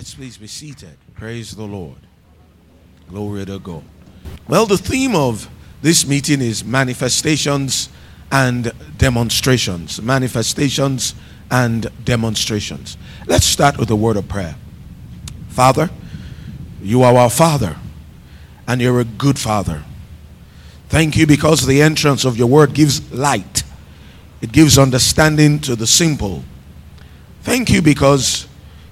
Let's please be seated. Praise the Lord. Glory to God. Well, the theme of this meeting is manifestations and demonstrations. Manifestations and demonstrations. Let's start with a word of prayer. Father, you are our Father, and you're a good Father. Thank you because the entrance of your word gives light, it gives understanding to the simple. Thank you because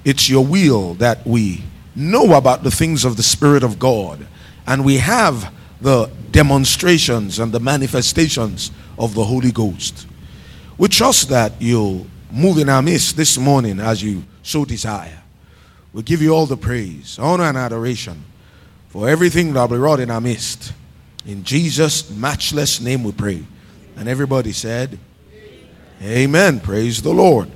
it's your will that we know about the things of the Spirit of God and we have the demonstrations and the manifestations of the Holy Ghost. We trust that you'll move in our midst this morning as you so desire. We give you all the praise, honor, and adoration for everything that will be wrought in our midst. In Jesus' matchless name we pray. And everybody said, Amen. Amen. Praise the Lord.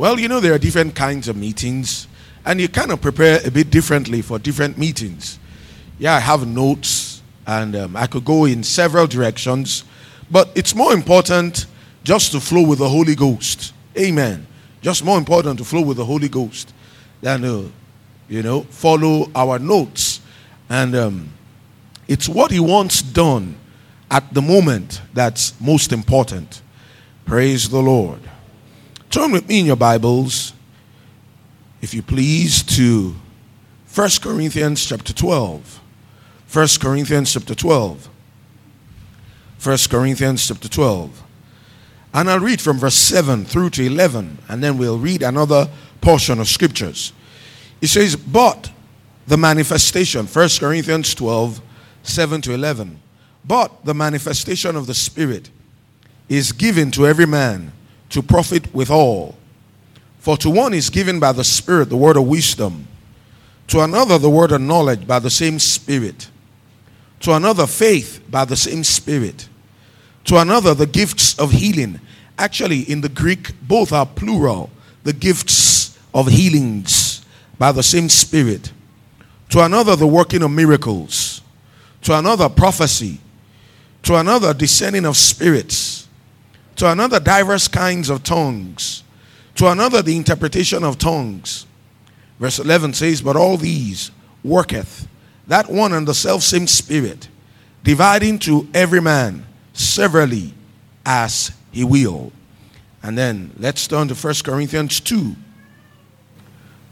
Well, you know, there are different kinds of meetings, and you kind of prepare a bit differently for different meetings. Yeah, I have notes, and um, I could go in several directions, but it's more important just to flow with the Holy Ghost. Amen. Just more important to flow with the Holy Ghost than, uh, you know, follow our notes. And um, it's what He wants done at the moment that's most important. Praise the Lord. Turn with me in your Bibles, if you please, to 1 Corinthians chapter 12. 1 Corinthians chapter 12. 1 Corinthians chapter 12. And I'll read from verse 7 through to 11, and then we'll read another portion of scriptures. It says, But the manifestation, 1 Corinthians 12, 7 to 11. But the manifestation of the Spirit is given to every man to profit withal. For to one is given by the Spirit the word of wisdom, to another the word of knowledge by the same Spirit, to another faith by the same Spirit, to another the gifts of healing. Actually, in the Greek, both are plural the gifts of healings by the same Spirit, to another the working of miracles, to another prophecy, to another discerning of spirits to another diverse kinds of tongues, to another the interpretation of tongues. Verse 11 says, But all these worketh that one and the self same Spirit, dividing to every man severally as he will. And then let's turn to 1 Corinthians 2.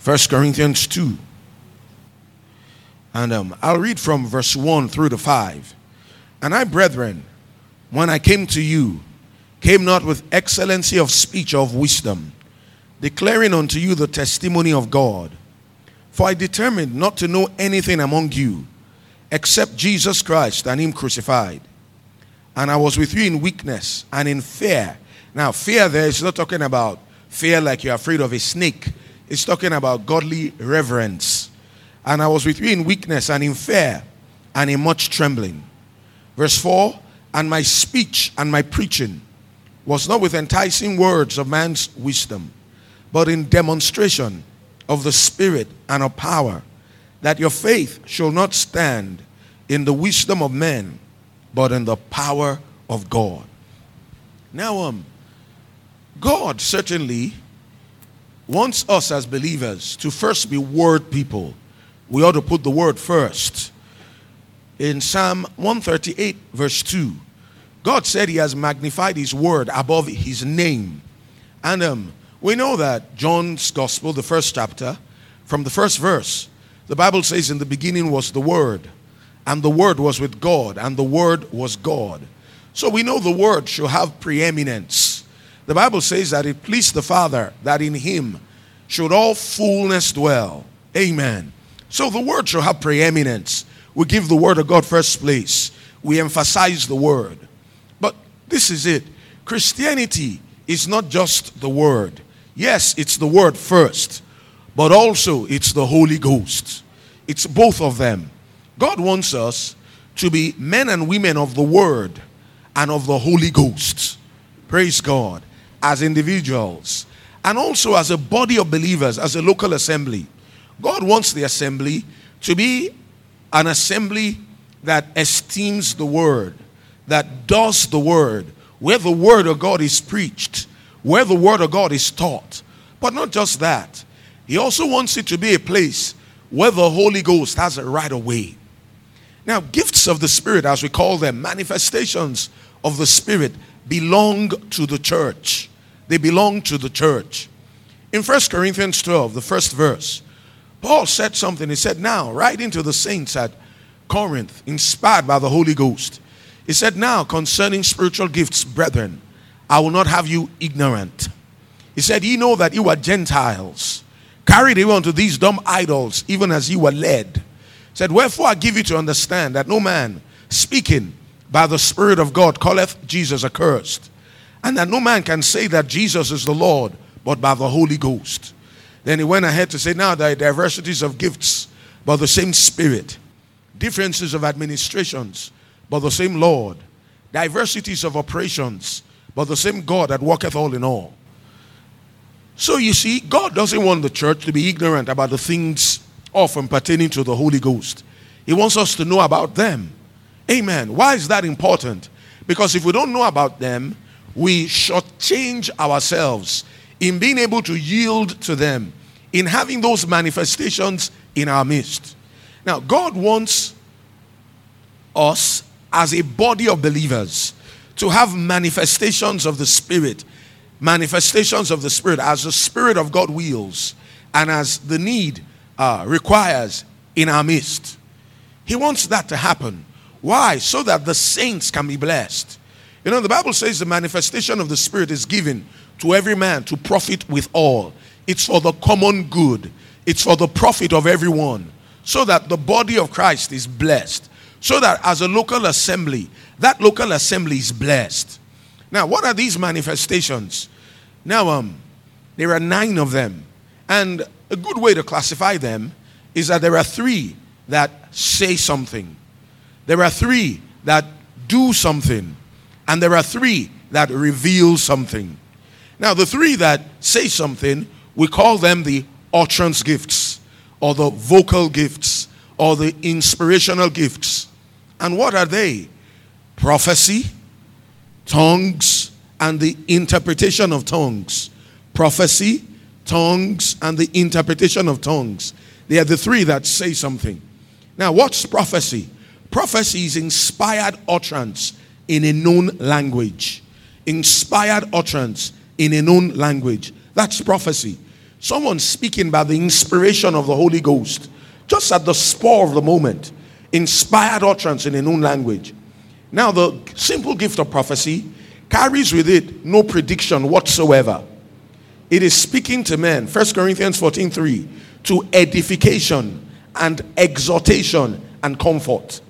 1 Corinthians 2. And um, I'll read from verse 1 through to 5. And I, brethren, when I came to you, came not with excellency of speech or of wisdom, declaring unto you the testimony of God. For I determined not to know anything among you except Jesus Christ and Him crucified. And I was with you in weakness and in fear. Now, fear there is not talking about fear like you're afraid of a snake, it's talking about godly reverence. And I was with you in weakness and in fear and in much trembling. Verse 4 And my speech and my preaching was not with enticing words of man's wisdom, but in demonstration of the Spirit and of power, that your faith shall not stand in the wisdom of men, but in the power of God. Now, um, God certainly wants us as believers to first be word people. We ought to put the word first. In Psalm 138, verse 2, God said He has magnified His word above His name. And um, we know that John's Gospel, the first chapter, from the first verse, the Bible says, In the beginning was the Word, and the Word was with God, and the Word was God. So we know the Word shall have preeminence. The Bible says that it pleased the Father that in Him should all fullness dwell. Amen. So the Word shall have preeminence. We give the Word of God first place, we emphasize the Word. This is it. Christianity is not just the word. Yes, it's the word first, but also it's the Holy Ghost. It's both of them. God wants us to be men and women of the word and of the Holy Ghost. Praise God. As individuals and also as a body of believers, as a local assembly. God wants the assembly to be an assembly that esteems the word that does the word, where the word of God is preached, where the word of God is taught. But not just that, He also wants it to be a place where the Holy Ghost has a right of way. Now, gifts of the Spirit, as we call them, manifestations of the Spirit, belong to the church. They belong to the church. In 1 Corinthians 12, the first verse, Paul said something. He said, Now, writing to the saints at Corinth, inspired by the Holy Ghost, he said, Now, concerning spiritual gifts, brethren, I will not have you ignorant. He said, Ye know that you are Gentiles, carried away unto these dumb idols, even as you were led. He said, Wherefore I give you to understand that no man speaking by the Spirit of God calleth Jesus accursed, and that no man can say that Jesus is the Lord but by the Holy Ghost. Then he went ahead to say, Now there are diversities of gifts, but the same Spirit, differences of administrations, but the same Lord, diversities of operations, but the same God that worketh all in all. So you see, God doesn't want the church to be ignorant about the things often pertaining to the Holy Ghost. He wants us to know about them. Amen. Why is that important? Because if we don't know about them, we shortchange ourselves in being able to yield to them, in having those manifestations in our midst. Now, God wants us as a body of believers to have manifestations of the Spirit, manifestations of the Spirit as the Spirit of God wills and as the need uh, requires in our midst. He wants that to happen. Why? So that the saints can be blessed. You know, the Bible says the manifestation of the Spirit is given to every man to profit with all. It's for the common good, it's for the profit of everyone, so that the body of Christ is blessed. So that as a local assembly, that local assembly is blessed. Now, what are these manifestations? Now, um, there are nine of them. And a good way to classify them is that there are three that say something, there are three that do something, and there are three that reveal something. Now, the three that say something, we call them the utterance gifts, or the vocal gifts, or the inspirational gifts. And what are they? Prophecy, tongues, and the interpretation of tongues. Prophecy, tongues, and the interpretation of tongues. They are the three that say something. Now, what's prophecy? Prophecy is inspired utterance in a known language. Inspired utterance in a known language. That's prophecy. Someone speaking by the inspiration of the Holy Ghost, just at the spur of the moment, inspired utterance in a known language. Now, the simple gift of prophecy carries with it no prediction whatsoever. It is speaking to men, 1 Corinthians 14 3, to edification and exhortation and comfort.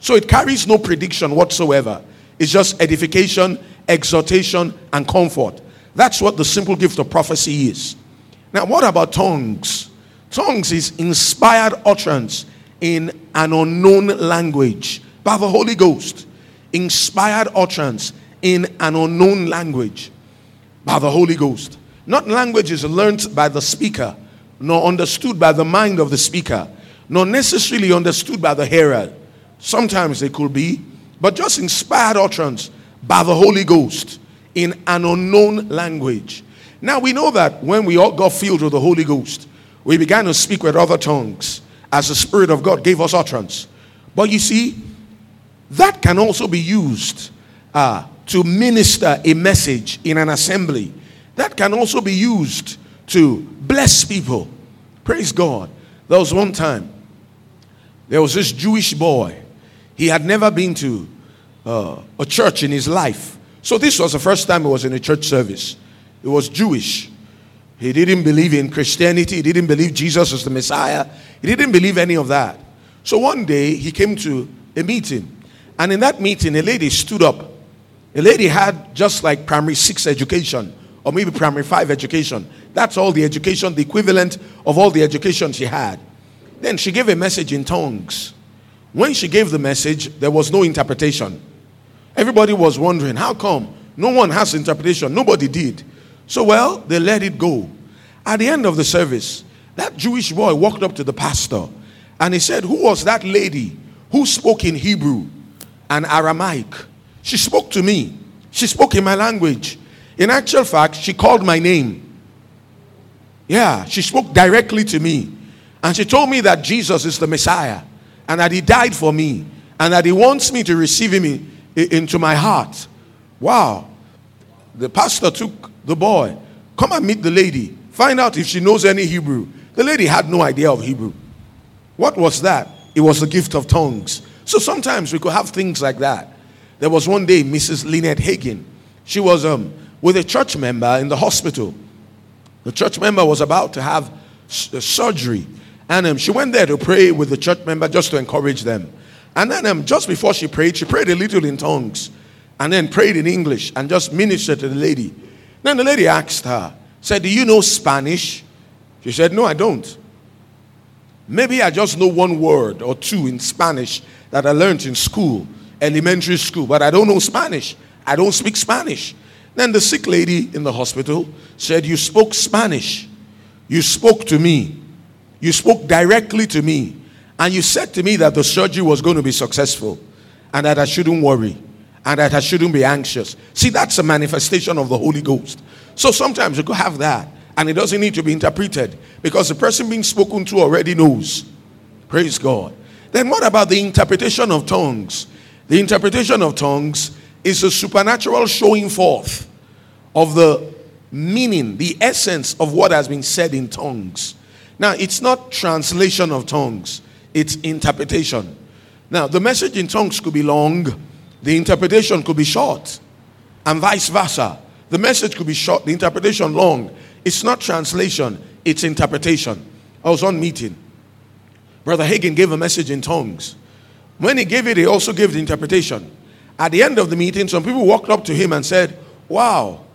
So it carries no prediction whatsoever. It's just edification, exhortation, and comfort. That's what the simple gift of prophecy is. Now, what about tongues? Tongues is inspired utterance in an unknown language by the Holy Ghost. Inspired utterance in an unknown language by the Holy Ghost. Not languages learned by the speaker, nor understood by the mind of the speaker, nor necessarily understood by the hearer. Sometimes they could be, but just inspired utterance by the Holy Ghost in an unknown language. Now we know that when we all got filled with the Holy Ghost, we began to speak with other tongues as the Spirit of God gave us utterance. But you see, that can also be used uh, to minister a message in an assembly. That can also be used to bless people. Praise God. There was one time, there was this Jewish boy. He had never been to uh, a church in his life. So this was the first time he was in a church service. He was Jewish. He didn't believe in Christianity. He didn't believe Jesus was the Messiah. He didn't believe any of that. So one day he came to a meeting. And in that meeting, a lady stood up. A lady had just like primary six education or maybe primary five education. That's all the education, the equivalent of all the education she had. Then she gave a message in tongues. When she gave the message, there was no interpretation. Everybody was wondering, how come? No one has interpretation. Nobody did. So, well, they let it go. At the end of the service, that Jewish boy walked up to the pastor and he said, Who was that lady who spoke in Hebrew and Aramaic? She spoke to me. She spoke in my language. In actual fact, she called my name. Yeah, she spoke directly to me. And she told me that Jesus is the Messiah and that he died for me and that he wants me to receive him into my heart. Wow. The pastor took the boy. Come and meet the lady. Find out if she knows any Hebrew. The lady had no idea of Hebrew. What was that? It was the gift of tongues. So sometimes we could have things like that. There was one day Mrs. Lynette Hagin. She was um, with a church member in the hospital. The church member was about to have surgery. And um, she went there to pray with the church member just to encourage them. And then um, just before she prayed, she prayed a little in tongues and then prayed in English and just ministered to the lady. Then the lady asked her, said, Do you know Spanish? She said, No, I don't. Maybe I just know one word or two in Spanish that I learned in school, elementary school, but I don't know Spanish. I don't speak Spanish. Then the sick lady in the hospital said, You spoke Spanish. You spoke to me. You spoke directly to me. And you said to me that the surgery was going to be successful and that I shouldn't worry and that I shouldn't be anxious. See, that's a manifestation of the Holy Ghost. So sometimes you could have that and it doesn't need to be interpreted because the person being spoken to already knows. Praise God. Then what about the interpretation of tongues? The interpretation of tongues is a supernatural showing forth of the meaning, the essence of what has been said in tongues. Now, it's not translation of tongues, it's interpretation. Now, the message in tongues could be long, the interpretation could be short, and vice versa. The message could be short, the interpretation long. It's not translation, it's interpretation. I was on meeting. Brother Hagin gave a message in tongues. When he gave it, he also gave the interpretation. At the end of the meeting, some people walked up to him and said, Wow,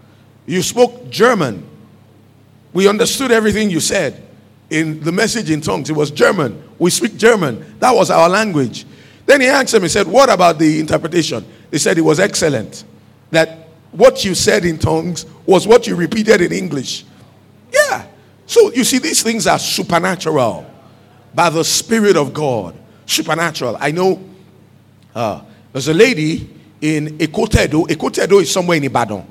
you spoke German. We understood everything you said in the message in tongues. It was German. We speak German. That was our language. Then he asked them, he said, What about the interpretation? They said it was excellent. That what you said in tongues was what you repeated in English. Yeah. So you see, these things are supernatural by the Spirit of God. Supernatural. I know uh, there's a lady in Ekotedo. Ekotedo is somewhere in Ibadan.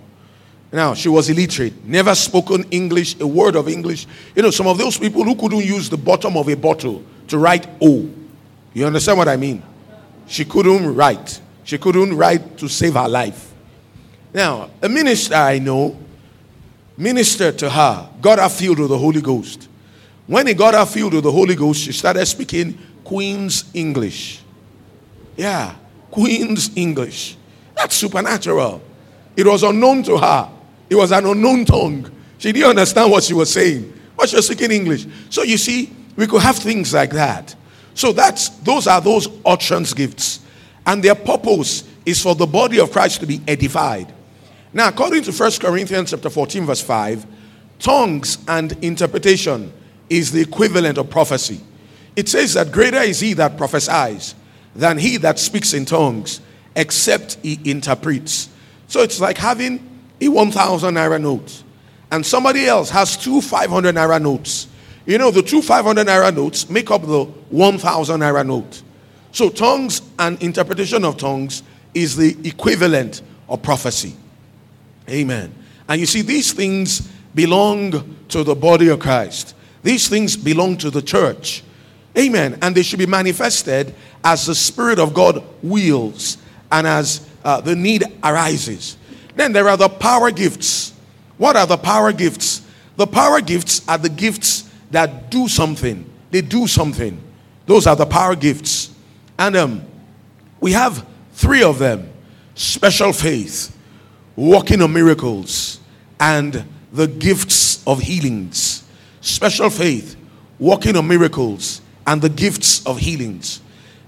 Now, she was illiterate, never spoken English, a word of English. You know, some of those people who couldn't use the bottom of a bottle to write O. You understand what I mean? She couldn't write. She couldn't write to save her life. Now, a minister I know ministered to her, got her filled with the Holy Ghost. When he got her filled with the Holy Ghost, she started speaking Queen's English. Yeah, Queen's English. That's supernatural. It was unknown to her. It was an unknown tongue. She didn't understand what she was saying, but she was speaking English. So you see, we could have things like that. So that's those are those utterance gifts. And their purpose is for the body of Christ to be edified. Now, according to 1 Corinthians chapter 14, verse 5, tongues and interpretation is the equivalent of prophecy. It says that greater is he that prophesies than he that speaks in tongues, except he interprets. So it's like having a 1,000 naira note, and somebody else has two 500 naira notes. You know, the two 500 naira notes make up the 1,000 naira note. So, tongues and interpretation of tongues is the equivalent of prophecy. Amen. And you see, these things belong to the body of Christ, these things belong to the church. Amen. And they should be manifested as the Spirit of God wills and as uh, the need arises. Then there are the power gifts. What are the power gifts? The power gifts are the gifts that do something. They do something. Those are the power gifts. And um, we have three of them special faith, working of miracles, and the gifts of healings. Special faith, working of miracles, and the gifts of healings.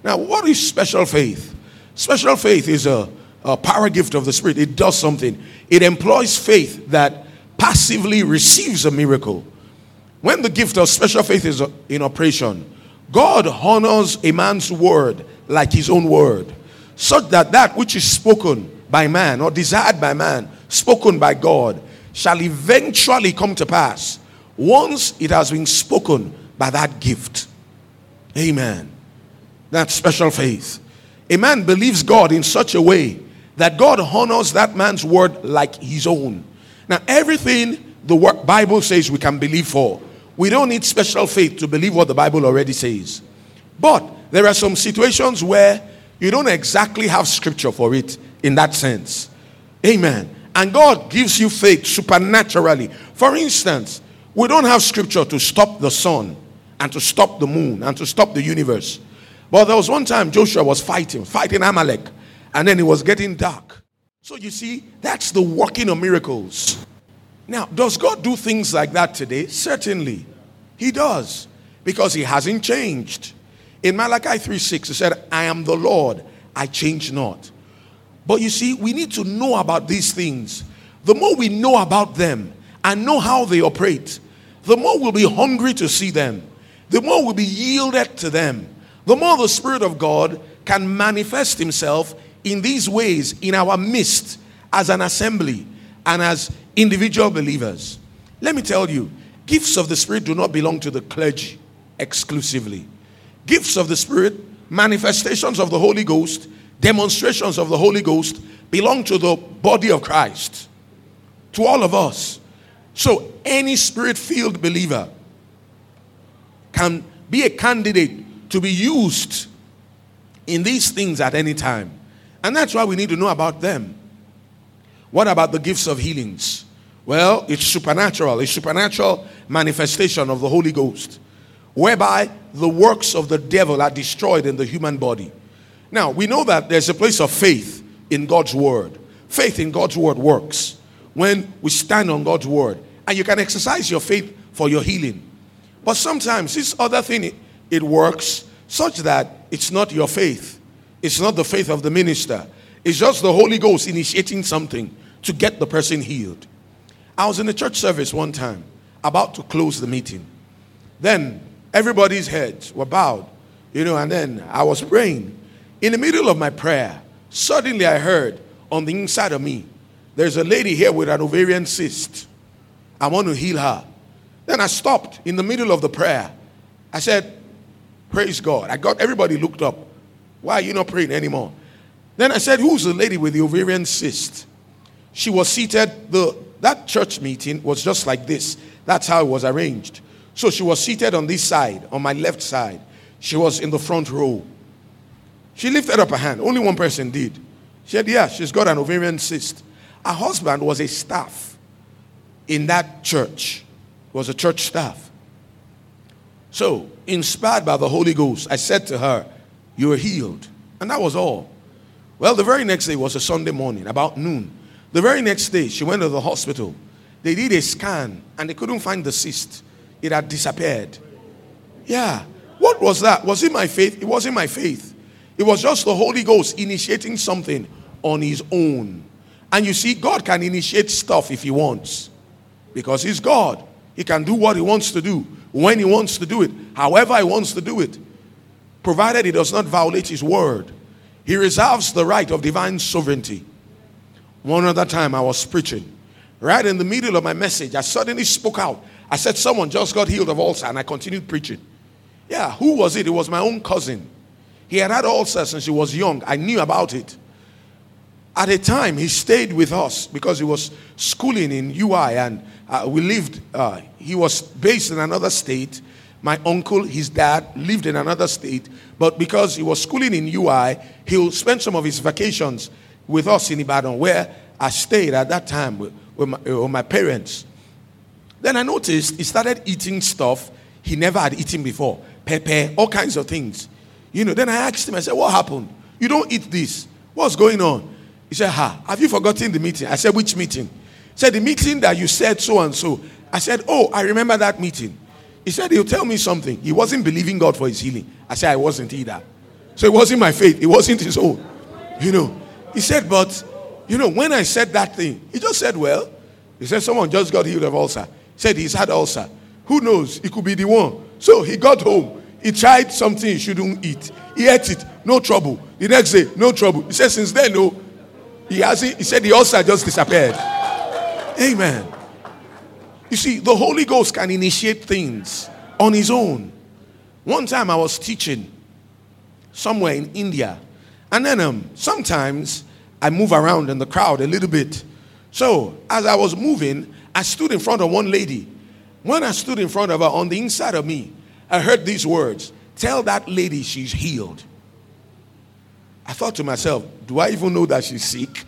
Now, what is special faith? Special faith is a, a power gift of the Spirit. It does something, it employs faith that passively receives a miracle. When the gift of special faith is in operation, God honors a man's word like his own word, such that that which is spoken by man or desired by man, spoken by God, shall eventually come to pass once it has been spoken by that gift. Amen. That special faith. A man believes God in such a way that God honors that man's word like his own. Now, everything the Bible says we can believe for. We don't need special faith to believe what the Bible already says. But there are some situations where you don't exactly have scripture for it in that sense. Amen. And God gives you faith supernaturally. For instance, we don't have scripture to stop the sun and to stop the moon and to stop the universe. But there was one time Joshua was fighting, fighting Amalek, and then it was getting dark. So you see, that's the working of miracles. Now, does God do things like that today? Certainly. He does. Because he hasn't changed. In Malachi 3 6, he said, I am the Lord, I change not. But you see, we need to know about these things. The more we know about them and know how they operate, the more we'll be hungry to see them, the more we'll be yielded to them, the more the Spirit of God can manifest Himself in these ways in our midst as an assembly and as individual believers. Let me tell you, gifts of the Spirit do not belong to the clergy exclusively. Gifts of the Spirit, manifestations of the Holy Ghost, demonstrations of the Holy Ghost belong to the body of Christ, to all of us. So, any spirit filled believer can be a candidate to be used in these things at any time. And that's why we need to know about them. What about the gifts of healings? Well, it's supernatural, a supernatural manifestation of the Holy Ghost, whereby the works of the devil are destroyed in the human body. Now, we know that there's a place of faith in God's word. Faith in God's word works when we stand on God's word. And you can exercise your faith for your healing. But sometimes this other thing, it, it works such that it's not your faith. It's not the faith of the minister. It's just the Holy Ghost initiating something to get the person healed. I was in a church service one time, about to close the meeting. Then everybody's heads were bowed, you know, and then I was praying. In the middle of my prayer, suddenly I heard on the inside of me, there's a lady here with an ovarian cyst. I want to heal her. Then I stopped in the middle of the prayer. I said, Praise God. I got everybody looked up. Why are you not praying anymore? Then I said, Who's the lady with the ovarian cyst? She was seated. The that church meeting was just like this. That's how it was arranged. So she was seated on this side, on my left side. She was in the front row. She lifted up her hand. Only one person did. She said, Yeah, she's got an ovarian cyst. Her husband was a staff in that church, was a church staff. So, inspired by the Holy Ghost, I said to her, You are healed. And that was all. Well, the very next day was a Sunday morning, about noon. The very next day, she went to the hospital. They did a scan and they couldn't find the cyst, it had disappeared. Yeah. What was that? Was it my faith? It wasn't my faith. It was just the Holy Ghost initiating something on his own. And you see, God can initiate stuff if he wants. Because he's God. He can do what he wants to do, when he wants to do it, however he wants to do it. Provided he does not violate his word. He reserves the right of divine sovereignty. One other time I was preaching. Right in the middle of my message, I suddenly spoke out. I said, Someone just got healed of ulcer, and I continued preaching. Yeah, who was it? It was my own cousin. He had had ulcers since he was young. I knew about it. At a time, he stayed with us because he was schooling in UI and uh, we lived, uh, he was based in another state. My uncle, his dad, lived in another state. But because he was schooling in UI, he'll spend some of his vacations with us in Ibadan, where I stayed at that time with, with, my, with my parents. Then I noticed he started eating stuff he never had eaten before pepper, all kinds of things. You know, then I asked him, I said, What happened? You don't eat this. What's going on? He said, Ha, have you forgotten the meeting? I said, Which meeting? He said, The meeting that you said so and so. I said, Oh, I remember that meeting. He said, He'll tell me something. He wasn't believing God for his healing. I said, I wasn't either. So it wasn't my faith, it wasn't his own. You know, he said, But, you know, when I said that thing, he just said, Well, he said, Someone just got healed of ulcer. He said, He's had ulcer. Who knows? It could be the one. So he got home. He tried something he shouldn't eat. He ate it, no trouble. The next day, no trouble. He said, since then, no. He hasn't, he said the ulcer just disappeared. Amen. You see, the Holy Ghost can initiate things on his own. One time I was teaching somewhere in India, and then um, sometimes I move around in the crowd a little bit. So as I was moving, I stood in front of one lady. When I stood in front of her, on the inside of me, I heard these words Tell that lady she's healed. I thought to myself, Do I even know that she's sick?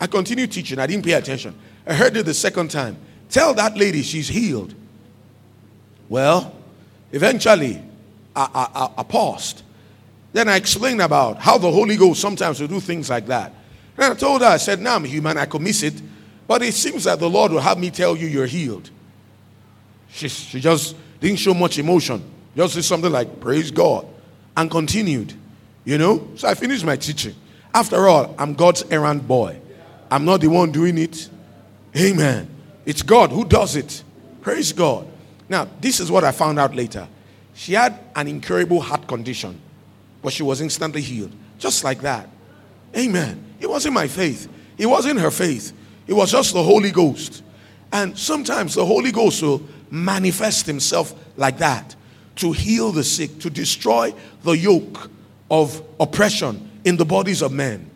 I continued teaching. I didn't pay attention. I heard it the second time. Tell that lady she's healed. Well, eventually, I, I, I paused. Then I explained about how the Holy Ghost sometimes will do things like that. And I told her, I said, Now I'm human, I could miss it. But it seems that the Lord will have me tell you you're healed. She, she just didn't show much emotion. Just said something like, Praise God. And continued. You know? So I finished my teaching. After all, I'm God's errand boy. I'm not the one doing it. Amen. It's God who does it. Praise God. Now, this is what I found out later. She had an incurable heart condition, but she was instantly healed. Just like that. Amen. It wasn't my faith, it wasn't her faith. It was just the Holy Ghost. And sometimes the Holy Ghost will manifest himself like that to heal the sick, to destroy the yoke of oppression in the bodies of men.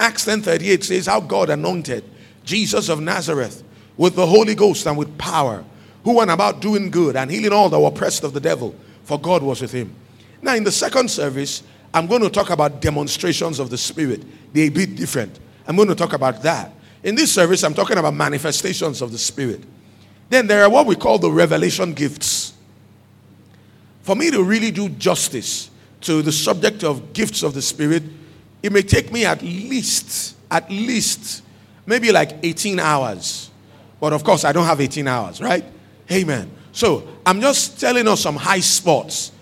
Acts 10:38 says how God anointed Jesus of Nazareth with the Holy Ghost and with power, who went about doing good and healing all that were oppressed of the devil, for God was with him. Now, in the second service, I'm going to talk about demonstrations of the Spirit. They're a bit different. I'm going to talk about that. In this service, I'm talking about manifestations of the Spirit. Then there are what we call the revelation gifts. For me to really do justice to the subject of gifts of the Spirit, it may take me at least, at least, maybe like 18 hours. But of course, I don't have 18 hours, right? Amen. So I'm just telling us some high spots.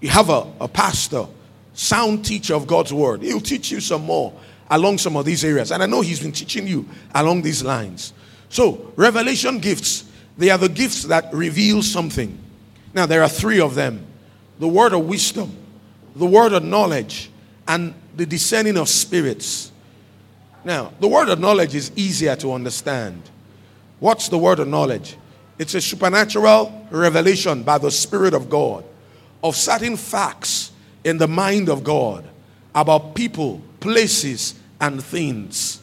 You have a, a pastor, sound teacher of God's word. He'll teach you some more along some of these areas. And I know He's been teaching you along these lines. So, revelation gifts, they are the gifts that reveal something. Now, there are three of them the word of wisdom, the word of knowledge, and the discerning of spirits. Now, the word of knowledge is easier to understand. What's the word of knowledge? It's a supernatural revelation by the Spirit of God of certain facts in the mind of God about people, places, and things.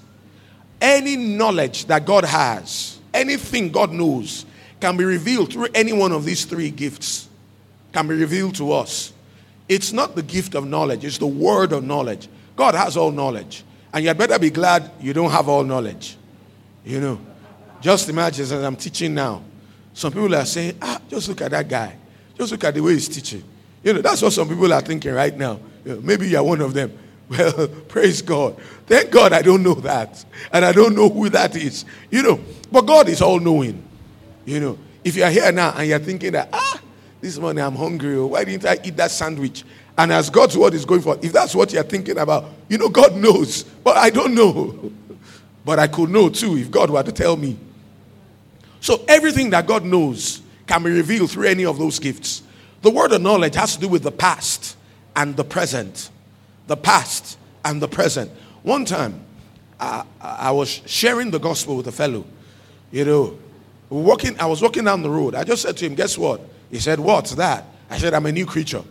Any knowledge that God has, anything God knows, can be revealed through any one of these three gifts, can be revealed to us. It's not the gift of knowledge, it's the word of knowledge. God has all knowledge. And you had better be glad you don't have all knowledge. You know, just imagine as I'm teaching now, some people are saying, ah, just look at that guy. Just look at the way he's teaching. You know, that's what some people are thinking right now. You know, maybe you're one of them. Well, praise God. Thank God I don't know that. And I don't know who that is. You know, but God is all knowing. You know, if you're here now and you're thinking that, ah, this morning I'm hungry, oh, why didn't I eat that sandwich? And as God's word is going for, if that's what you're thinking about, you know, God knows. But I don't know. But I could know too if God were to tell me. So everything that God knows can be revealed through any of those gifts. The word of knowledge has to do with the past and the present. The past and the present. One time, I, I was sharing the gospel with a fellow. You know, walking, I was walking down the road. I just said to him, Guess what? He said, What's that? I said, I'm a new creature.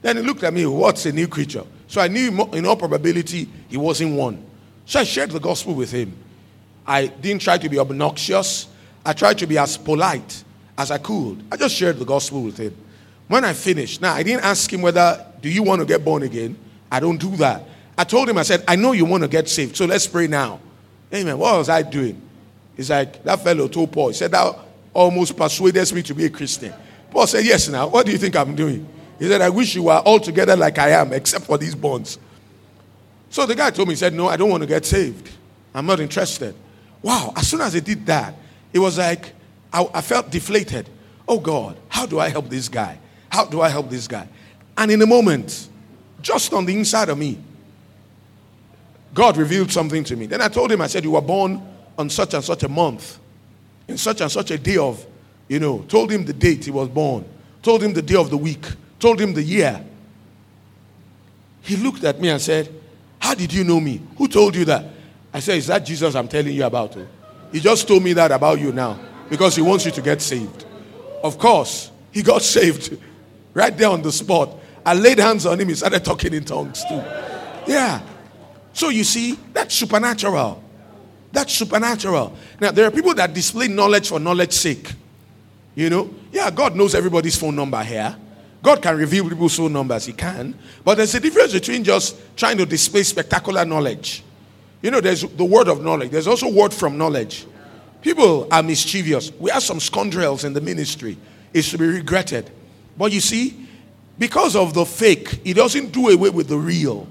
Then he looked at me, What's a new creature? So I knew in all probability he wasn't one. So I shared the gospel with him. I didn't try to be obnoxious. I tried to be as polite as I could. I just shared the gospel with him. When I finished, now I didn't ask him whether, do you want to get born again? I don't do that. I told him, I said, I know you want to get saved, so let's pray now. Amen. What was I doing? He's like, that fellow told Paul, he said, that almost persuaded me to be a Christian. Paul said, Yes, now, what do you think I'm doing? He said, I wish you were all together like I am, except for these bonds. So the guy told me, he said, No, I don't want to get saved. I'm not interested. Wow, as soon as he did that, it was like I, I felt deflated. Oh God, how do I help this guy? How do I help this guy? And in a moment, just on the inside of me, God revealed something to me. Then I told him, I said, You were born on such and such a month, in such and such a day of, you know, told him the date he was born, told him the day of the week, told him the year. He looked at me and said, How did you know me? Who told you that? I said, Is that Jesus I'm telling you about? Oh? He just told me that about you now because he wants you to get saved. Of course, he got saved right there on the spot. I laid hands on him, he started talking in tongues too. Yeah. So you see, that's supernatural. That's supernatural. Now, there are people that display knowledge for knowledge's sake. You know, yeah, God knows everybody's phone number here. God can reveal people's phone numbers, He can. But there's a difference between just trying to display spectacular knowledge. You know, there's the word of knowledge, there's also word from knowledge. People are mischievous. We have some scoundrels in the ministry. It's to be regretted. But you see, because of the fake, it doesn't do away with the real.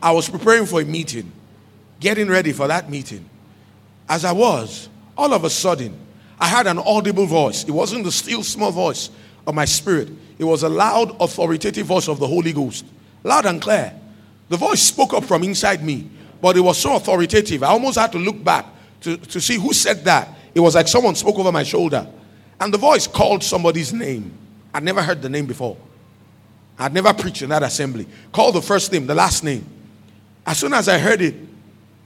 I was preparing for a meeting, getting ready for that meeting. As I was, all of a sudden, I had an audible voice. It wasn't the still small voice of my spirit, it was a loud, authoritative voice of the Holy Ghost. Loud and clear. The voice spoke up from inside me, but it was so authoritative. I almost had to look back to, to see who said that. It was like someone spoke over my shoulder. And the voice called somebody's name. I'd never heard the name before. I'd never preached in that assembly. Called the first name, the last name. As soon as I heard it,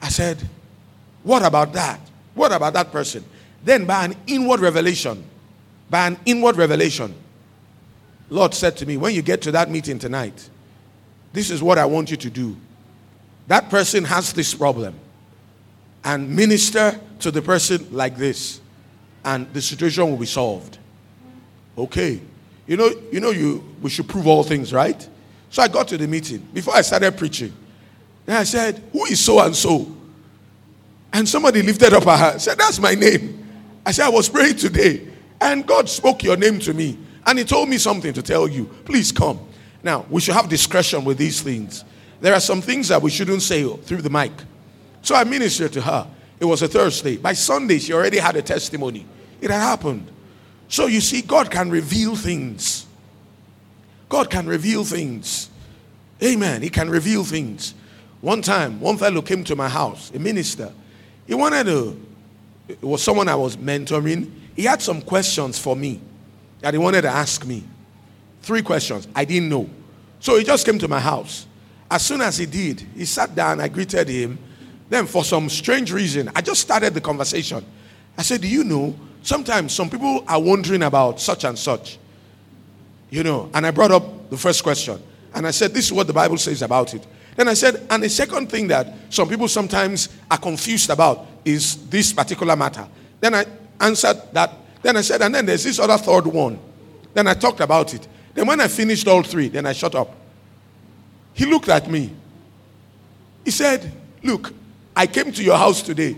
I said, What about that? What about that person? Then, by an inward revelation, by an inward revelation, Lord said to me, When you get to that meeting tonight, this is what I want you to do. That person has this problem. And minister to the person like this. And the situation will be solved. Okay. You know, you know you we should prove all things, right? So I got to the meeting. Before I started preaching, and I said, Who is so and so? And somebody lifted up her hand, said, That's my name. I said, I was praying today, and God spoke your name to me, and He told me something to tell you. Please come. Now, we should have discretion with these things. There are some things that we shouldn't say through the mic. So I ministered to her. It was a Thursday. By Sunday, she already had a testimony. It had happened. So you see, God can reveal things. God can reveal things. Amen. He can reveal things. One time, one fellow came to my house, a minister. He wanted to, it was someone I was mentoring. He had some questions for me that he wanted to ask me. Three questions. I didn't know. So he just came to my house. As soon as he did, he sat down, I greeted him. Then, for some strange reason, I just started the conversation. I said, Do you know, sometimes some people are wondering about such and such. You know, and I brought up the first question. And I said, This is what the Bible says about it. Then I said, and the second thing that some people sometimes are confused about is this particular matter. Then I answered that. Then I said, and then there's this other third one. Then I talked about it. Then when I finished all three, then I shut up. He looked at me. He said, Look, I came to your house today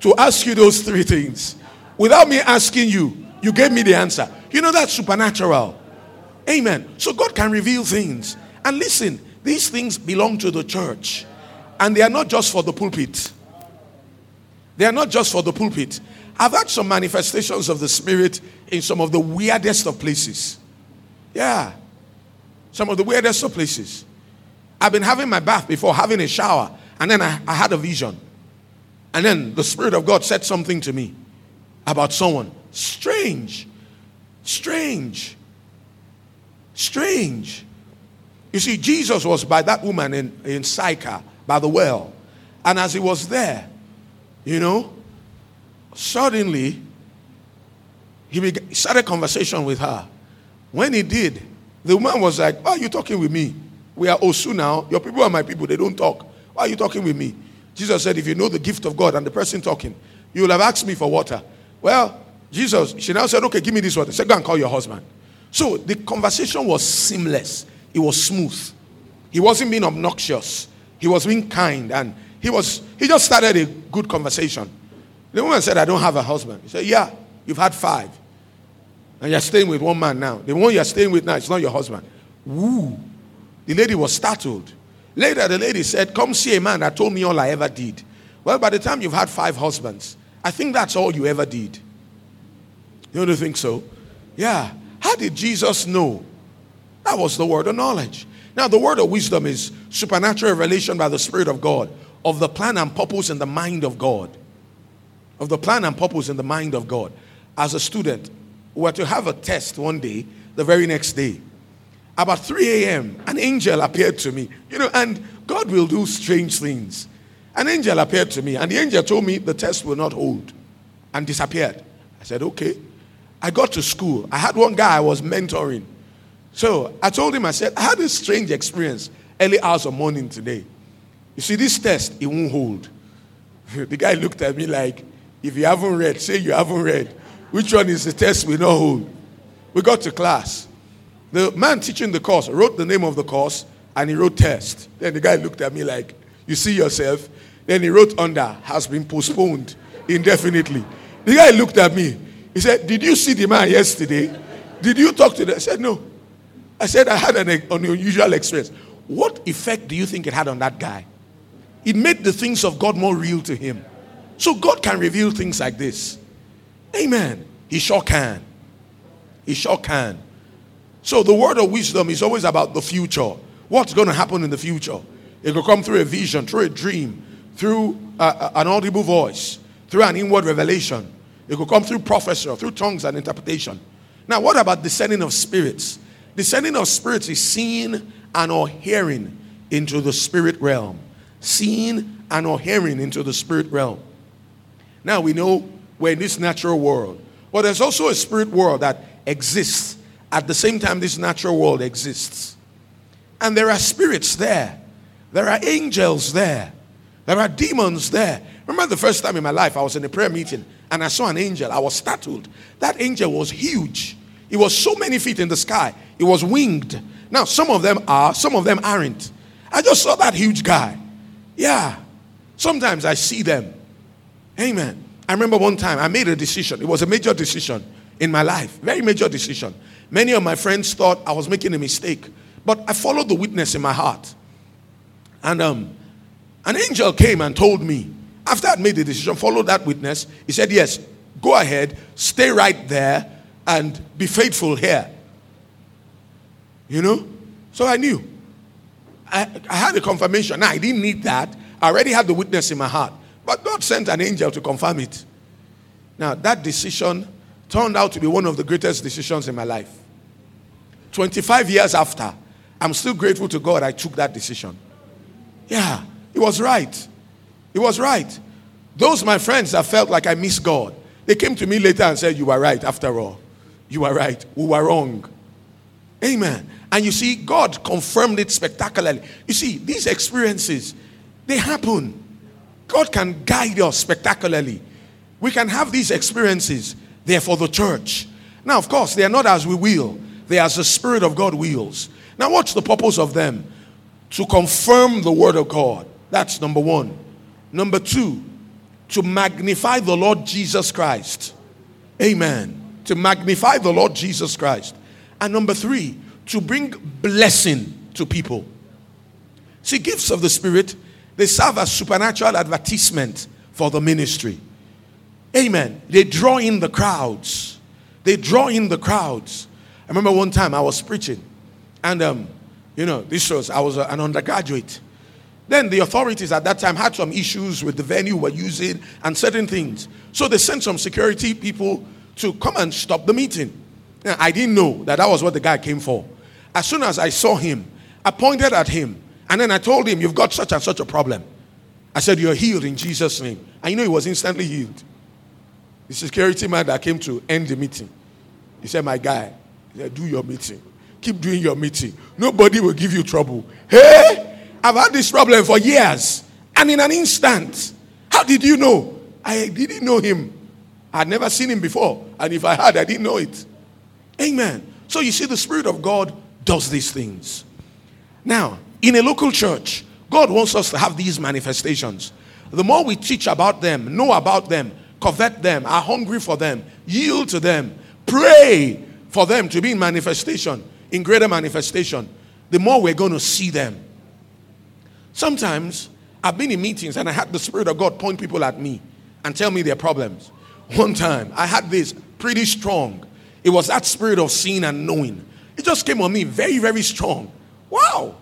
to ask you those three things. Without me asking you, you gave me the answer. You know that's supernatural. Amen. So God can reveal things. And listen, these things belong to the church. And they are not just for the pulpit. They are not just for the pulpit. I've had some manifestations of the Spirit in some of the weirdest of places. Yeah. Some of the weirdest of places. I've been having my bath before, having a shower, and then I, I had a vision. And then the Spirit of God said something to me about someone. Strange. Strange. Strange. You see, Jesus was by that woman in, in Sychar, by the well. And as he was there, you know, suddenly he began, started a conversation with her. When he did, the woman was like, Why are you talking with me? We are Osu now. Your people are my people. They don't talk. Why are you talking with me? Jesus said, If you know the gift of God and the person talking, you will have asked me for water. Well, Jesus, she now said, Okay, give me this water. Said, Go and call your husband. So the conversation was seamless. It was smooth. He wasn't being obnoxious. He was being kind. And he was he just started a good conversation. The woman said, I don't have a husband. He said, Yeah, you've had five. And you're staying with one man now. The one you're staying with now is not your husband. Woo. The lady was startled. Later, the lady said, Come see a man that told me all I ever did. Well, by the time you've had five husbands, I think that's all you ever did. You don't think so? Yeah. How did Jesus know that was the word of knowledge. Now, the word of wisdom is supernatural revelation by the Spirit of God of the plan and purpose in the mind of God. Of the plan and purpose in the mind of God. As a student, we were to have a test one day, the very next day. About 3 a.m., an angel appeared to me. You know, and God will do strange things. An angel appeared to me, and the angel told me the test will not hold and disappeared. I said, okay. I got to school. I had one guy I was mentoring. So I told him, I said, I had a strange experience early hours of morning today. You see, this test, it won't hold. the guy looked at me like, if you haven't read, say you haven't read. Which one is the test we know hold? We got to class. The man teaching the course wrote the name of the course and he wrote test. Then the guy looked at me like, You see yourself? Then he wrote under, has been postponed indefinitely. The guy looked at me. He said, Did you see the man yesterday? Did you talk to them? I said, No. I said, I had an, an unusual experience. What effect do you think it had on that guy? It made the things of God more real to him. So God can reveal things like this. Amen. He sure can. He sure can. So the word of wisdom is always about the future. What's going to happen in the future? It will come through a vision, through a dream, through uh, an audible voice, through an inward revelation. It could come through prophecy, through tongues and interpretation. Now, what about discerning of spirits? Discerning of spirits is seeing and or hearing into the spirit realm. Seeing and or hearing into the spirit realm. Now we know we're in this natural world, but there's also a spirit world that exists at the same time this natural world exists. And there are spirits there, there are angels there, there are demons there. Remember the first time in my life I was in a prayer meeting and I saw an angel. I was startled. That angel was huge. It was so many feet in the sky. It was winged. Now, some of them are, some of them aren't. I just saw that huge guy. Yeah. Sometimes I see them. Amen. I remember one time I made a decision. It was a major decision in my life, very major decision. Many of my friends thought I was making a mistake, but I followed the witness in my heart. And um, an angel came and told me, after I'd made the decision, follow that witness. He said, Yes, go ahead, stay right there, and be faithful here. You know? So I knew. I, I had a confirmation. Now, I didn't need that. I already had the witness in my heart. But God sent an angel to confirm it. Now, that decision turned out to be one of the greatest decisions in my life. 25 years after, I'm still grateful to God I took that decision. Yeah, it was right. He was right. Those my friends that felt like I missed God, they came to me later and said, You were right after all. You were right. We were wrong. Amen. And you see, God confirmed it spectacularly. You see, these experiences, they happen. God can guide us spectacularly. We can have these experiences. They're for the church. Now, of course, they are not as we will, they are as the Spirit of God wills. Now, what's the purpose of them? To confirm the Word of God. That's number one. Number two, to magnify the Lord Jesus Christ. Amen. To magnify the Lord Jesus Christ. And number three, to bring blessing to people. See, gifts of the Spirit, they serve as supernatural advertisement for the ministry. Amen. They draw in the crowds. They draw in the crowds. I remember one time I was preaching, and um, you know, this was I was an undergraduate. Then the authorities at that time had some issues with the venue we're using and certain things. So they sent some security people to come and stop the meeting. Now, I didn't know that that was what the guy came for. As soon as I saw him, I pointed at him and then I told him, You've got such and such a problem. I said, You're healed in Jesus' name. And you know, he was instantly healed. The security man that came to end the meeting, he said, My guy, he said, Do your meeting. Keep doing your meeting. Nobody will give you trouble. Hey, I've had this problem for years. And in an instant, how did you know? I didn't know him. I had never seen him before. And if I had, I didn't know it. Amen. So you see, the Spirit of God does these things. Now, in a local church, God wants us to have these manifestations. The more we teach about them, know about them, covet them, are hungry for them, yield to them, pray for them to be in manifestation, in greater manifestation, the more we're going to see them. Sometimes I've been in meetings and I had the Spirit of God point people at me and tell me their problems. One time I had this pretty strong. It was that spirit of seeing and knowing. It just came on me very, very strong. Wow.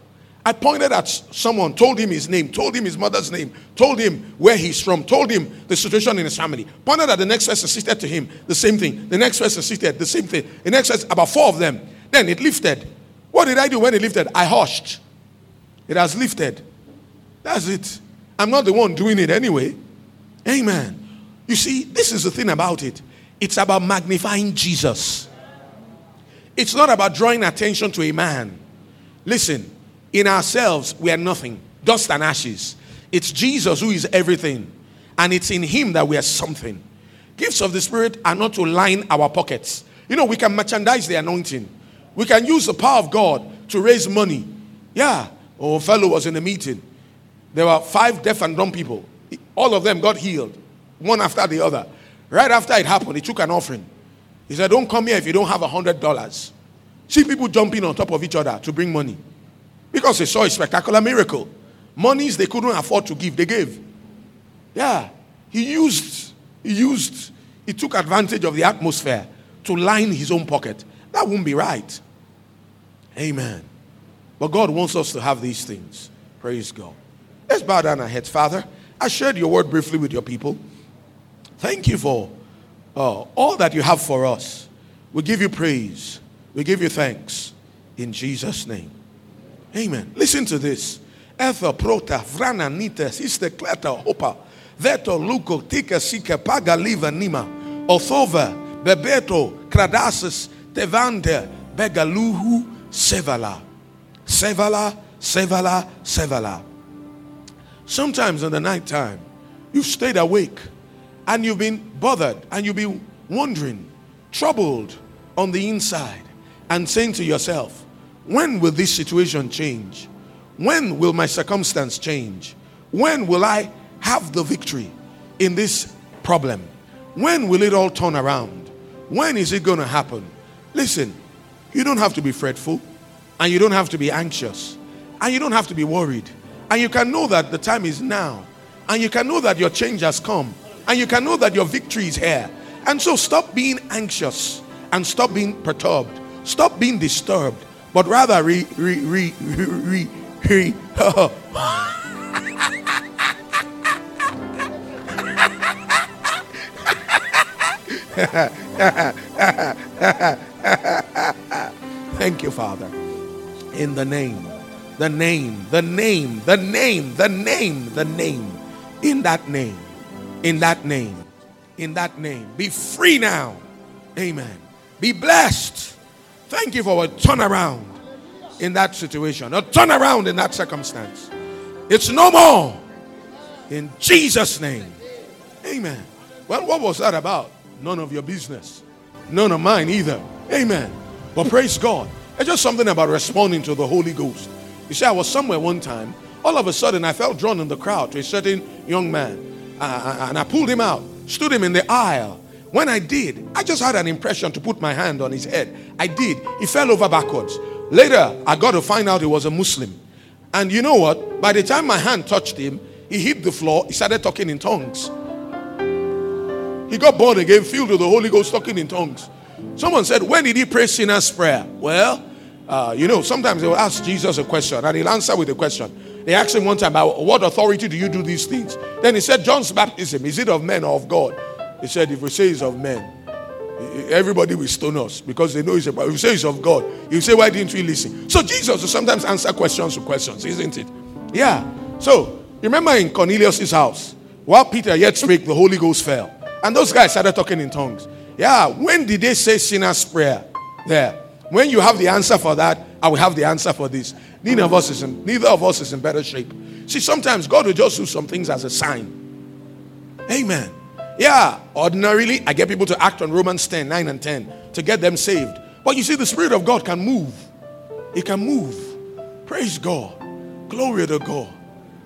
I pointed at someone, told him his name, told him his mother's name, told him where he's from, told him the situation in his family. Pointed at the next person, sister to him, the same thing. The next person, sister, the same thing. The next person, about four of them. Then it lifted. What did I do when it lifted? I hushed. It has lifted. That's it. I'm not the one doing it anyway. Amen. You see, this is the thing about it. It's about magnifying Jesus. It's not about drawing attention to a man. Listen, in ourselves, we are nothing, dust and ashes. It's Jesus who is everything. and it's in Him that we are something. Gifts of the Spirit are not to line our pockets. You know, we can merchandise the anointing, we can use the power of God to raise money. Yeah. Oh, fellow was in a meeting. There were five deaf and dumb people. All of them got healed, one after the other. Right after it happened, he took an offering. He said, Don't come here if you don't have a hundred dollars. See people jumping on top of each other to bring money. Because they saw a spectacular miracle. Monies they couldn't afford to give, they gave. Yeah. He used, he used, he took advantage of the atmosphere to line his own pocket. That wouldn't be right. Amen. But God wants us to have these things. Praise God. Let's bow down our heads, Father. I shared your word briefly with your people. Thank you for uh, all that you have for us. We give you praise. We give you thanks. In Jesus' name. Amen. Listen to this. Etha prota vrana nita siste kleta hopa veto luko tika sika paga liva nima othova bebeto kradasis tevante begaluhu sevala sevala sevala sevala sometimes in the night time you've stayed awake and you've been bothered and you've been wondering troubled on the inside and saying to yourself when will this situation change when will my circumstance change? When will I have the victory in this problem? When will it all turn around? When is it going to happen? Listen, you don't have to be fretful and you don't have to be anxious and you don't have to be worried. And you can know that the time is now. And you can know that your change has come. And you can know that your victory is here. And so stop being anxious and stop being perturbed. Stop being disturbed, but rather re, re, re, re, he, Thank you, Father. In the name, the name, the name, the name, the name, the name. In that name, in that name, in that name. Be free now. Amen. Be blessed. Thank you for a turnaround in that situation, a turnaround in that circumstance. It's no more. In Jesus' name. Amen. Well, what was that about? None of your business. None of mine either. Amen. But praise God. It's just something about responding to the Holy Ghost. You see, I was somewhere one time. All of a sudden, I felt drawn in the crowd to a certain young man. Uh, and I pulled him out, stood him in the aisle. When I did, I just had an impression to put my hand on his head. I did. He fell over backwards. Later, I got to find out he was a Muslim. And you know what? By the time my hand touched him, he hit the floor. He started talking in tongues. He got born again, filled with the Holy Ghost, talking in tongues. Someone said, When did he pray sinner's prayer? Well, uh, you know, sometimes they will ask Jesus a question and he'll answer with a question. They asked him one time, what authority do you do these things? Then he said, John's baptism, is it of men or of God? He said, If we say it's of men, everybody will stone us because they know it's about. If you say it's of God, you say, Why didn't we listen? So Jesus will sometimes answer questions to questions, isn't it? Yeah. So remember in Cornelius' house, while Peter yet spake, the Holy Ghost fell. And those guys started talking in tongues. Yeah. When did they say sinner's prayer? There. When you have the answer for that, I will have the answer for this. Neither of us is in, neither of us is in better shape. See, sometimes God will just do some things as a sign. Amen. Yeah, ordinarily, I get people to act on Romans 10, 9 and 10 to get them saved. But you see, the Spirit of God can move. He can move. Praise God. Glory to God.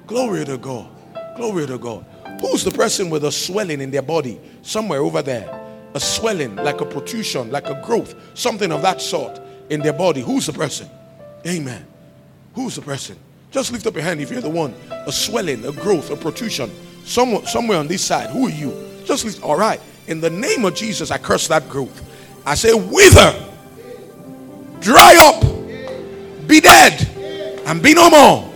Glory to God. Glory to God. Who's the person with a swelling in their body? Somewhere over there. A swelling, like a protrusion, like a growth, something of that sort in their body. Who's the person? Amen. Who's the person? Just lift up your hand if you're the one. A swelling, a growth, a protrusion. Somewhere, somewhere on this side. Who are you? Just listen. All right. In the name of Jesus, I curse that growth. I say, wither, dry up, be dead, and be no more.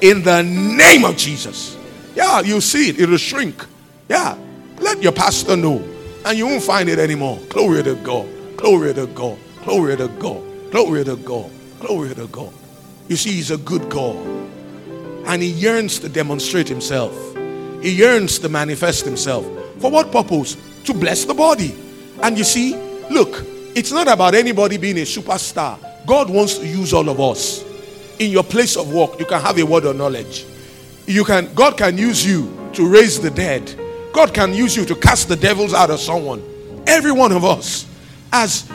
In the name of Jesus. Yeah, you'll see it. It'll shrink. Yeah. Let your pastor know. And you won't find it anymore. Glory to God. Glory to God. Glory to God. Glory to God. Glory to God. You see, He's a good God. And He yearns to demonstrate Himself. He yearns to manifest Himself. For what purpose? To bless the body. And you see, look, it's not about anybody being a superstar. God wants to use all of us. In your place of work, you can have a word of knowledge. You can God can use you to raise the dead. God can use you to cast the devils out of someone. Every one of us, as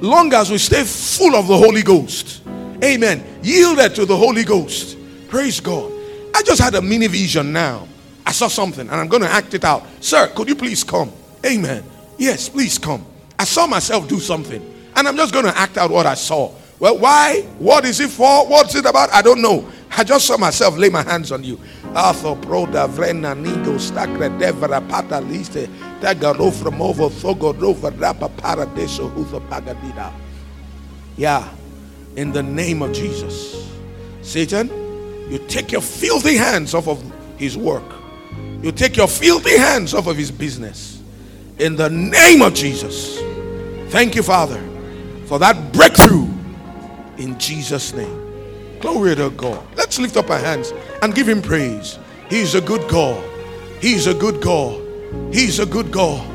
long as we stay full of the Holy Ghost. Amen. Yielded to the Holy Ghost. Praise God. I just had a mini vision now. I saw something and I'm going to act it out. Sir, could you please come? Amen. Yes, please come. I saw myself do something and I'm just going to act out what I saw. Well, why? What is it for? What's it about? I don't know. I just saw myself lay my hands on you. Arthur Vrena Devra Pata Liste Rapa Paradiso Pagadida. Yeah, in the name of Jesus. Satan, you take your filthy hands off of his work. You take your filthy hands off of his business. In the name of Jesus. Thank you, Father, for that breakthrough in Jesus' name. Glory to God. Let's lift up our hands and give him praise. He's a good God. He's a good God. He's a good God.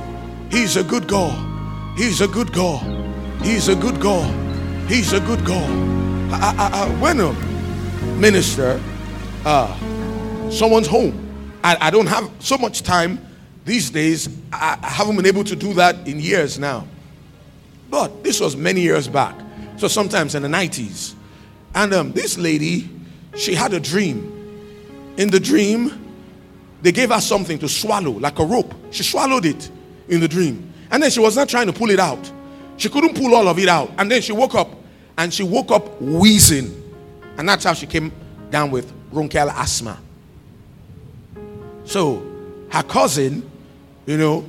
He's a good God. He's a good God. He's a good God. He's a good God. I, I, I, when a minister, uh, someone's home, I, I don't have so much time these days. I, I haven't been able to do that in years now. But this was many years back. So sometimes in the 90s. And um, this lady, she had a dream. In the dream, they gave her something to swallow, like a rope. She swallowed it in the dream. And then she was not trying to pull it out. She couldn't pull all of it out. And then she woke up and she woke up wheezing. And that's how she came down with bronchial asthma. So her cousin, you know,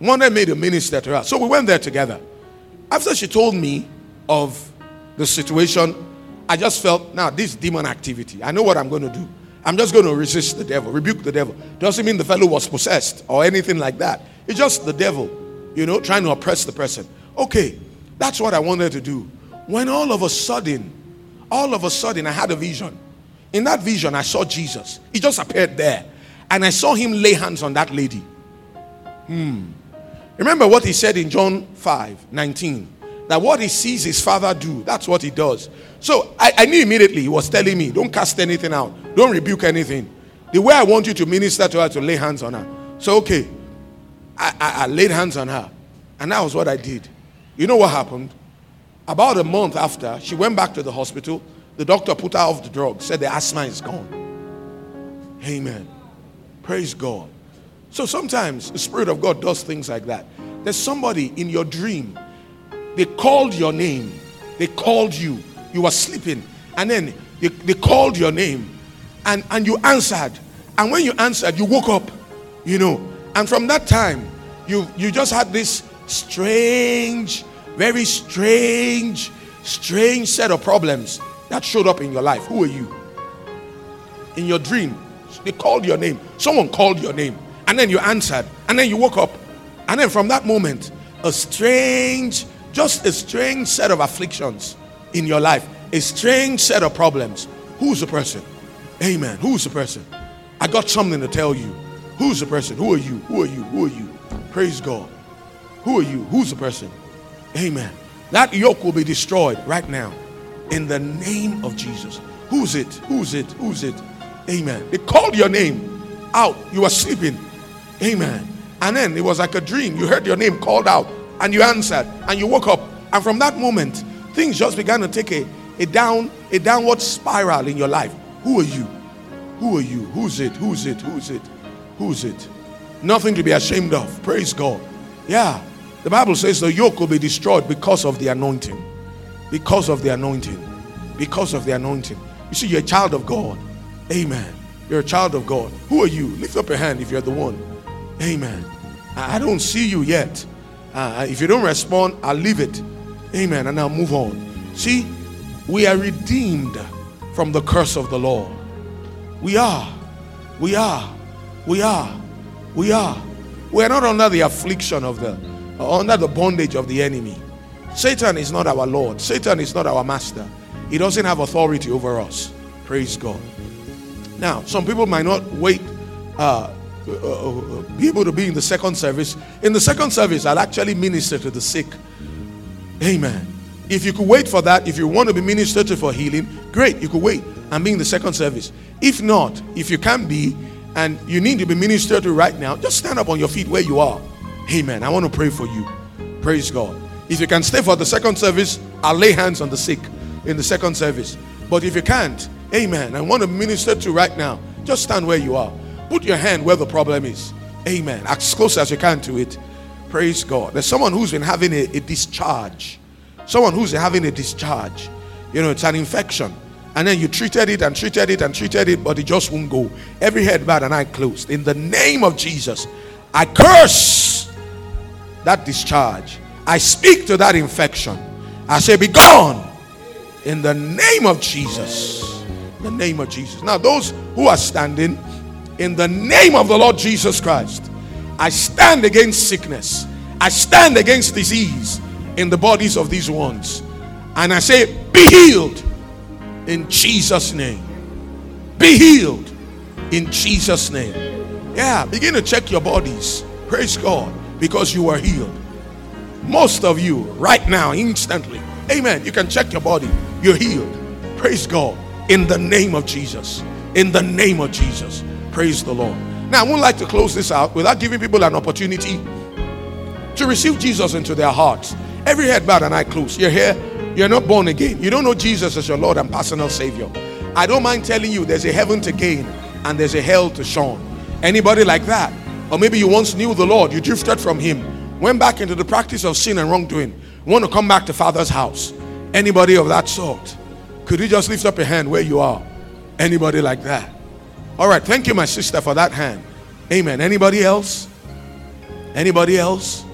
wanted me to minister to her. So we went there together. After she told me of the situation, I just felt, now this demon activity, I know what I'm going to do. I'm just going to resist the devil, rebuke the devil. Doesn't mean the fellow was possessed or anything like that. It's just the devil, you know, trying to oppress the person. Okay, that's what I wanted to do. When all of a sudden, all of a sudden, I had a vision. In that vision, I saw Jesus. He just appeared there. And I saw him lay hands on that lady. Hmm. Remember what he said in John 5 19 that what he sees his father do, that's what he does. So I, I, knew immediately he was telling me, don't cast anything out, don't rebuke anything. The way I want you to minister to her, to lay hands on her. So, okay, I, I, I laid hands on her, and that was what I did. You know what happened? About a month after, she went back to the hospital. The doctor put her off the drug, said the asthma is gone. Amen. Praise God. So sometimes the Spirit of God does things like that. There's somebody in your dream they called your name. They called you. You were sleeping. And then they, they called your name. And, and you answered. And when you answered, you woke up. You know. And from that time, you, you just had this strange, very strange, strange set of problems that showed up in your life. Who are you? In your dream, they called your name. Someone called your name. And then you answered. And then you woke up. And then from that moment, a strange just a strange set of afflictions in your life, a strange set of problems. Who's the person? Amen. Who's the person? I got something to tell you. Who's the person? Who are you? Who are you? Who are you? Praise God. Who are you? Who's the person? Amen. That yoke will be destroyed right now in the name of Jesus. Who's it? Who's it? Who's it? Amen. They called your name out. You were sleeping. Amen. And then it was like a dream. You heard your name called out and you answered and you woke up. And from that moment, things just began to take a, a down, a downward spiral in your life. Who are you? Who are you? Who's it? Who's it? Who's it? Who's it? Nothing to be ashamed of. Praise God. Yeah. The Bible says the yoke will be destroyed because of the anointing. Because of the anointing. Because of the anointing. You see, you're a child of God. Amen. You're a child of God. Who are you? Lift up your hand if you're the one. Amen. I don't see you yet. Uh, if you don't respond, I'll leave it. Amen. And I'll move on. See, we are redeemed from the curse of the law. We are. We are. We are. We are. We are not under the affliction of the, under the bondage of the enemy. Satan is not our Lord. Satan is not our master. He doesn't have authority over us. Praise God. Now, some people might not wait uh, uh, uh, be able to be in the second service. In the second service, I'll actually minister to the sick. Amen. If you could wait for that, if you want to be ministered to for healing, great, you could wait and be in the second service. If not, if you can't be, and you need to be ministered to right now, just stand up on your feet where you are. Amen. I want to pray for you. Praise God. If you can stay for the second service, I'll lay hands on the sick in the second service. But if you can't, amen, I want to minister to right now. Just stand where you are. Put your hand where the problem is. Amen. As close as you can to it. Praise God. There's someone who's been having a, a discharge. Someone who's having a discharge. You know, it's an infection. And then you treated it and treated it and treated it, but it just won't go. Every head bowed and eye closed. In the name of Jesus, I curse that discharge. I speak to that infection. I say, Be gone in the name of Jesus. The name of Jesus. Now, those who are standing, in the name of the Lord Jesus Christ, I stand against sickness. I stand against disease in the bodies of these ones. And I say, Be healed in Jesus' name. Be healed in Jesus' name. Yeah, begin to check your bodies. Praise God because you are healed. Most of you, right now, instantly. Amen. You can check your body. You're healed. Praise God. In the name of Jesus. In the name of Jesus. Praise the Lord. Now, I would like to close this out without giving people an opportunity to receive Jesus into their hearts. Every head bowed and eye closed. You're here. You're not born again. You don't know Jesus as your Lord and personal Savior. I don't mind telling you there's a heaven to gain and there's a hell to shun. Anybody like that? Or maybe you once knew the Lord, you drifted from Him, went back into the practice of sin and wrongdoing, want to come back to Father's house. Anybody of that sort? Could you just lift up your hand where you are? Anybody like that? All right, thank you, my sister, for that hand. Amen. Anybody else? Anybody else?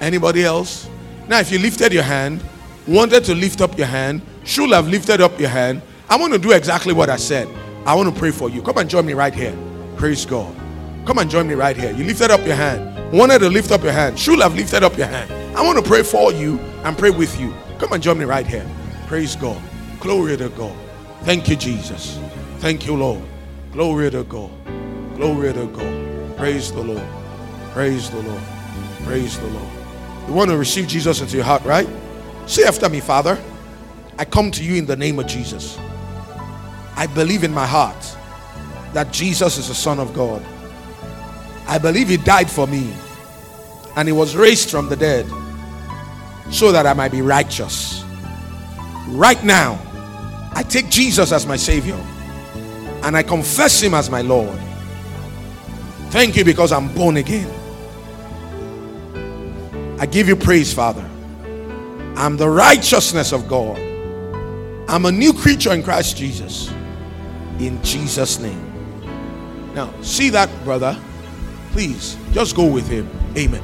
Anybody else? Now, if you lifted your hand, wanted to lift up your hand, should have lifted up your hand, I want to do exactly what I said. I want to pray for you. Come and join me right here. Praise God. Come and join me right here. You lifted up your hand, wanted to lift up your hand, should have lifted up your hand. I want to pray for you and pray with you. Come and join me right here. Praise God. Glory to God. Thank you, Jesus. Thank you, Lord. Glory to God. Glory to God. Praise the Lord. Praise the Lord. Praise the Lord. You want to receive Jesus into your heart, right? Say after me, Father, I come to you in the name of Jesus. I believe in my heart that Jesus is the Son of God. I believe He died for me and He was raised from the dead so that I might be righteous. Right now, I take Jesus as my Savior and I confess Him as my Lord. Thank you because I'm born again. I give you praise, Father. I'm the righteousness of God. I'm a new creature in Christ Jesus. In Jesus' name. Now, see that, brother? Please, just go with him. Amen.